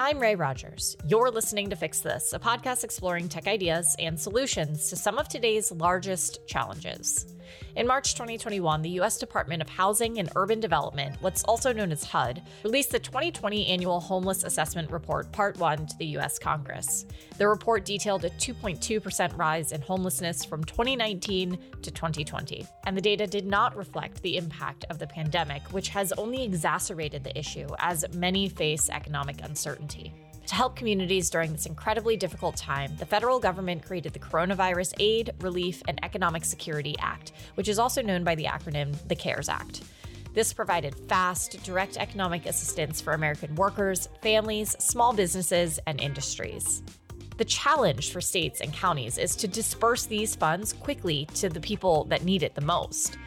I'm Ray Rogers. You're listening to Fix This, a podcast exploring tech ideas and solutions to some of today's largest challenges. In March 2021, the U.S. Department of Housing and Urban Development, what's also known as HUD, released the 2020 Annual Homeless Assessment Report, Part 1, to the U.S. Congress. The report detailed a 2.2% rise in homelessness from 2019 to 2020, and the data did not reflect the impact of the pandemic, which has only exacerbated the issue as many face economic uncertainty. To help communities during this incredibly difficult time, the federal government created the Coronavirus Aid, Relief, and Economic Security Act, which is also known by the acronym the CARES Act. This provided fast, direct economic assistance for American workers, families, small businesses, and industries. The challenge for states and counties is to disperse these funds quickly to the people that need it the most.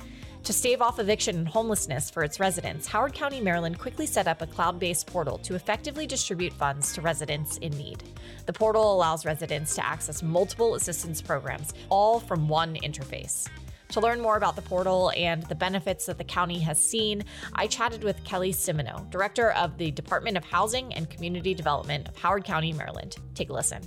To stave off eviction and homelessness for its residents, Howard County, Maryland quickly set up a cloud based portal to effectively distribute funds to residents in need. The portal allows residents to access multiple assistance programs, all from one interface. To learn more about the portal and the benefits that the county has seen, I chatted with Kelly Cimino, Director of the Department of Housing and Community Development of Howard County, Maryland. Take a listen.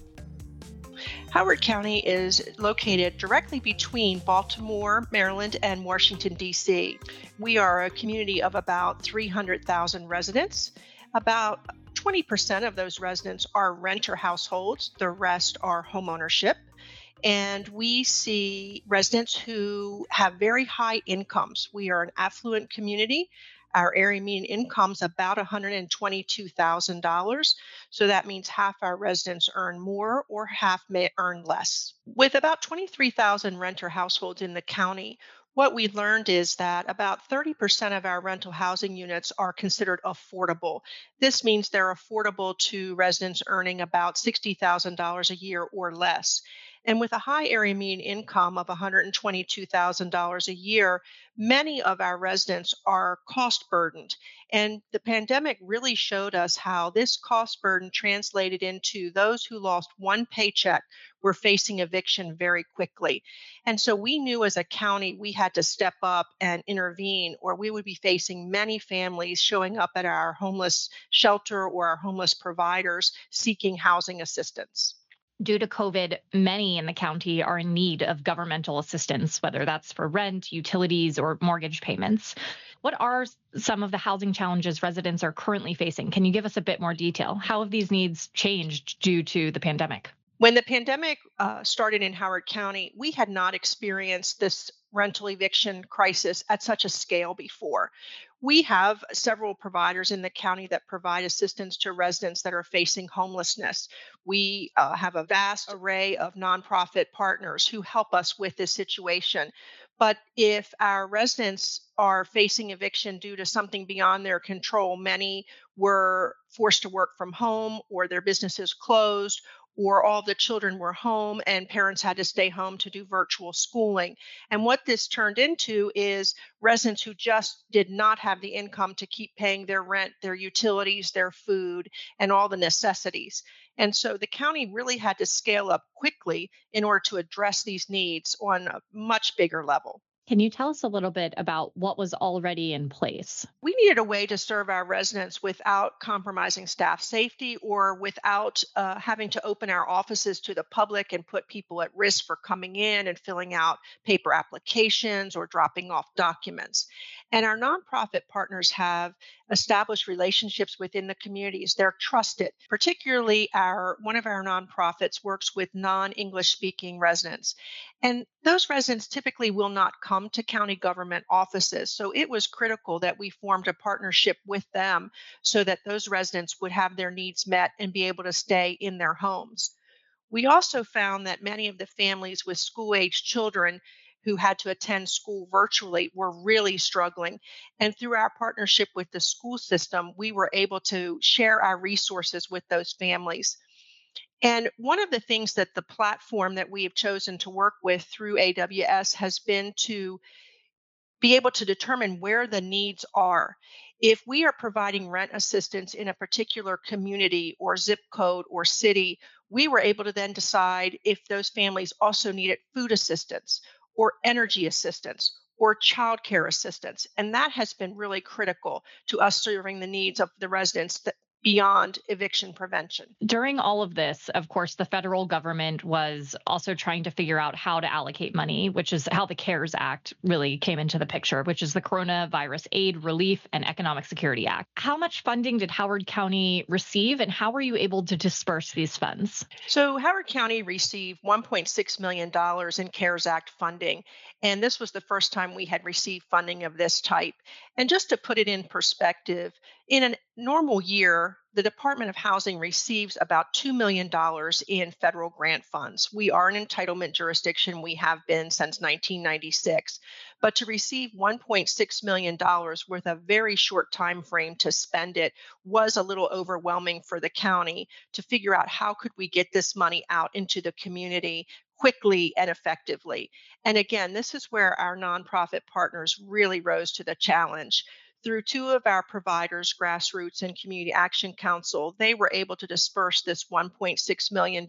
Howard County is located directly between Baltimore, Maryland, and Washington, D.C. We are a community of about 300,000 residents. About 20% of those residents are renter households, the rest are homeownership. And we see residents who have very high incomes. We are an affluent community our area median income is about $122,000. So that means half our residents earn more or half may earn less. With about 23,000 renter households in the county, what we learned is that about 30% of our rental housing units are considered affordable. This means they're affordable to residents earning about $60,000 a year or less. And with a high area mean income of $122,000 a year, many of our residents are cost burdened. And the pandemic really showed us how this cost burden translated into those who lost one paycheck were facing eviction very quickly. And so we knew as a county we had to step up and intervene, or we would be facing many families showing up at our homeless shelter or our homeless providers seeking housing assistance. Due to COVID, many in the county are in need of governmental assistance, whether that's for rent, utilities, or mortgage payments. What are some of the housing challenges residents are currently facing? Can you give us a bit more detail? How have these needs changed due to the pandemic? When the pandemic uh, started in Howard County, we had not experienced this rental eviction crisis at such a scale before. We have several providers in the county that provide assistance to residents that are facing homelessness. We uh, have a vast array of nonprofit partners who help us with this situation. But if our residents are facing eviction due to something beyond their control, many were forced to work from home or their businesses closed or all the children were home and parents had to stay home to do virtual schooling. And what this turned into is residents who just did not have the income to keep paying their rent, their utilities, their food, and all the necessities. And so the county really had to scale up quickly in order to address these needs on a much bigger level. Can you tell us a little bit about what was already in place? We needed a way to serve our residents without compromising staff safety or without uh, having to open our offices to the public and put people at risk for coming in and filling out paper applications or dropping off documents. And our nonprofit partners have established relationships within the communities. They're trusted. Particularly our one of our nonprofits works with non-English speaking residents. And those residents typically will not come to county government offices. So it was critical that we formed a partnership with them so that those residents would have their needs met and be able to stay in their homes. We also found that many of the families with school age children who had to attend school virtually were really struggling. And through our partnership with the school system, we were able to share our resources with those families. And one of the things that the platform that we have chosen to work with through AWS has been to be able to determine where the needs are. If we are providing rent assistance in a particular community or zip code or city, we were able to then decide if those families also needed food assistance or energy assistance or childcare assistance. And that has been really critical to us serving the needs of the residents beyond eviction prevention. During all of this, of course, the federal government was also trying to figure out how to allocate money, which is how the CARES Act really came into the picture, which is the Coronavirus Aid, Relief, and Economic Security Act. How much funding did Howard County receive, and how were you able to disperse these funds? So, Howard County received $1.6 million in CARES Act funding, and this was the first time we had received funding of this type. And just to put it in perspective, in a normal year, the Department of Housing receives about $2 million in federal grant funds. We are an entitlement jurisdiction. We have been since 1996. But to receive $1.6 million with a very short time frame to spend it was a little overwhelming for the county to figure out how could we get this money out into the community quickly and effectively. And again, this is where our nonprofit partners really rose to the challenge through two of our providers, Grassroots and Community Action Council, they were able to disperse this $1.6 million.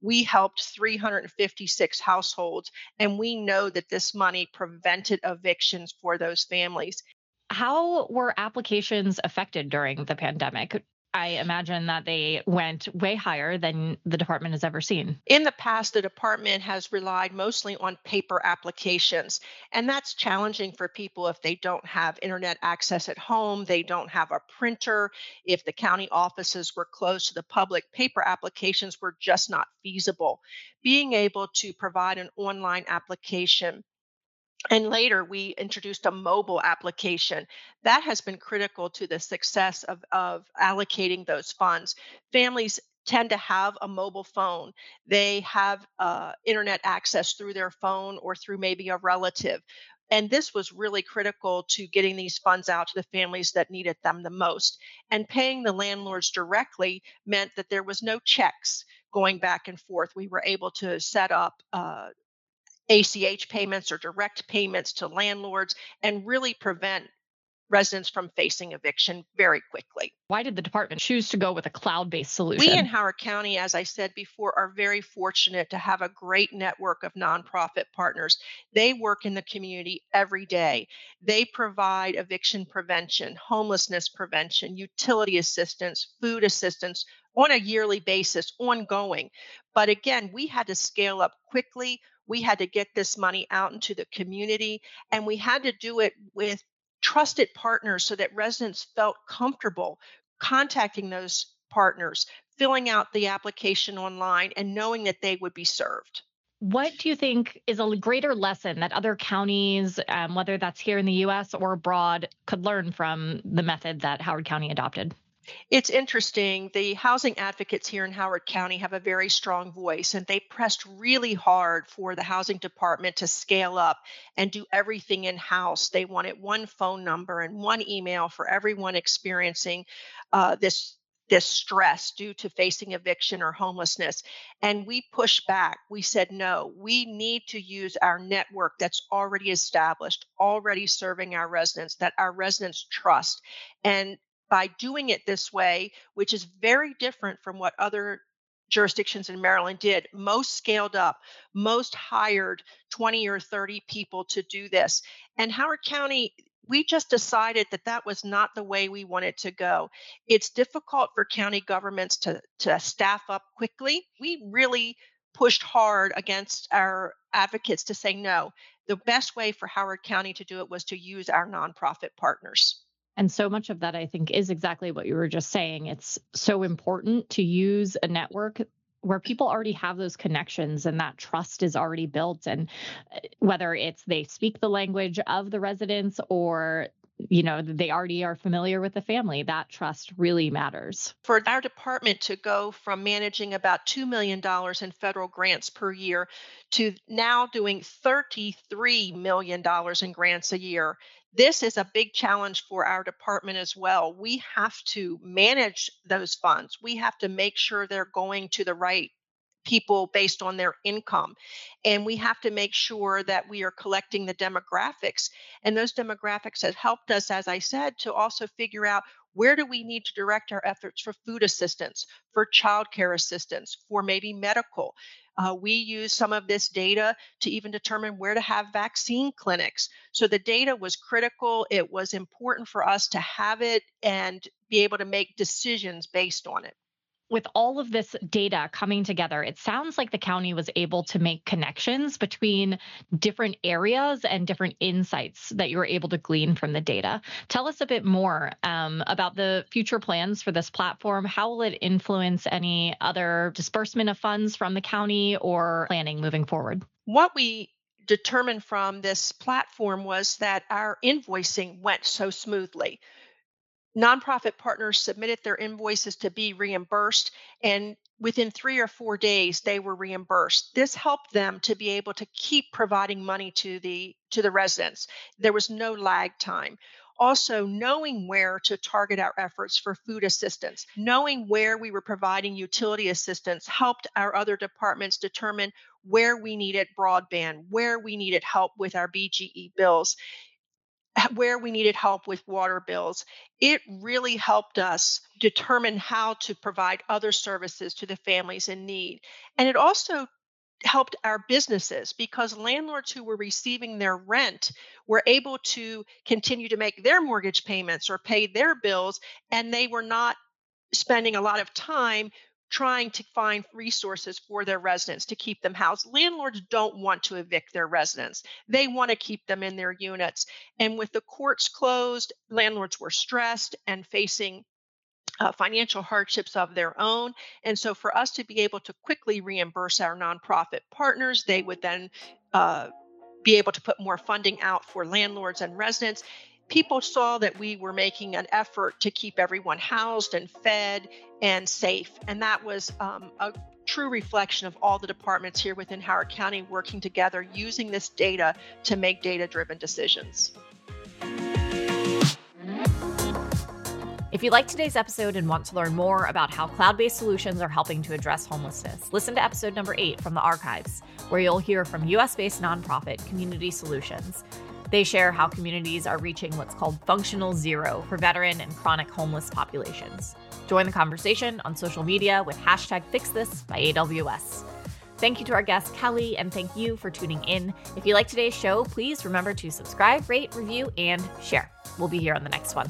We helped 356 households, and we know that this money prevented evictions for those families. How were applications affected during the pandemic? I imagine that they went way higher than the department has ever seen. In the past, the department has relied mostly on paper applications, and that's challenging for people if they don't have internet access at home, they don't have a printer, if the county offices were closed to the public, paper applications were just not feasible. Being able to provide an online application and later, we introduced a mobile application. That has been critical to the success of, of allocating those funds. Families tend to have a mobile phone. They have uh, internet access through their phone or through maybe a relative. And this was really critical to getting these funds out to the families that needed them the most. And paying the landlords directly meant that there was no checks going back and forth. We were able to set up uh, ACH payments or direct payments to landlords and really prevent residents from facing eviction very quickly. Why did the department choose to go with a cloud based solution? We in Howard County, as I said before, are very fortunate to have a great network of nonprofit partners. They work in the community every day. They provide eviction prevention, homelessness prevention, utility assistance, food assistance on a yearly basis, ongoing. But again, we had to scale up quickly we had to get this money out into the community, and we had to do it with trusted partners so that residents felt comfortable contacting those partners, filling out the application online, and knowing that they would be served. What do you think is a greater lesson that other counties, um, whether that's here in the US or abroad, could learn from the method that Howard County adopted? It's interesting. The housing advocates here in Howard County have a very strong voice, and they pressed really hard for the housing department to scale up and do everything in house. They wanted one phone number and one email for everyone experiencing uh, this this stress due to facing eviction or homelessness. And we pushed back. We said, no, we need to use our network that's already established, already serving our residents, that our residents trust. And by doing it this way, which is very different from what other jurisdictions in Maryland did. Most scaled up, most hired 20 or 30 people to do this. And Howard County, we just decided that that was not the way we wanted to go. It's difficult for county governments to, to staff up quickly. We really pushed hard against our advocates to say no. The best way for Howard County to do it was to use our nonprofit partners. And so much of that, I think, is exactly what you were just saying. It's so important to use a network where people already have those connections and that trust is already built. And uh, whether it's they speak the language of the residents or you know they already are familiar with the family that trust really matters for our department to go from managing about $2 million in federal grants per year to now doing $33 million in grants a year this is a big challenge for our department as well. We have to manage those funds. We have to make sure they're going to the right people based on their income. And we have to make sure that we are collecting the demographics. And those demographics have helped us, as I said, to also figure out where do we need to direct our efforts for food assistance, for childcare assistance, for maybe medical. Uh, we use some of this data to even determine where to have vaccine clinics. So the data was critical. It was important for us to have it and be able to make decisions based on it with all of this data coming together, it sounds like the county was able to make connections between different areas and different insights that you were able to glean from the data. Tell us a bit more um, about the future plans for this platform. How will it influence any other disbursement of funds from the county or planning moving forward? What we determined from this platform was that our invoicing went so smoothly nonprofit partners submitted their invoices to be reimbursed and within three or four days they were reimbursed. This helped them to be able to keep providing money to the to the residents. There was no lag time. Also knowing where to target our efforts for food assistance knowing where we were providing utility assistance helped our other departments determine where we needed broadband where we needed help with our BGE bills where we needed help with water bills. It really helped us determine how to provide other services to the families in need. And it also helped our businesses because landlords who were receiving their rent were able to continue to make their mortgage payments or pay their bills, and they were not spending a lot of time trying to find resources for their residents to keep them housed. Landlords don't want to evict their residents, they want to keep them in their units. And with the courts closed, landlords were stressed and facing uh, financial hardships of their own. And so, for us to be able to quickly reimburse our nonprofit partners, they would then uh, be able to put more funding out for landlords and residents people saw that we were making an effort to keep everyone housed and fed and safe. And that was um, a true reflection of all the departments here within Howard County working together using this data to make data driven decisions. If you like today's episode and want to learn more about how cloud based solutions are helping to address homelessness, listen to episode number eight from the archives, where you'll hear from US based nonprofit Community Solutions. They share how communities are reaching what's called functional zero for veteran and chronic homeless populations. Join the conversation on social media with hashtag FixThis by AWS. Thank you to our guest, Kelly, and thank you for tuning in. If you like today's show, please remember to subscribe, rate, review, and share. We'll be here on the next one.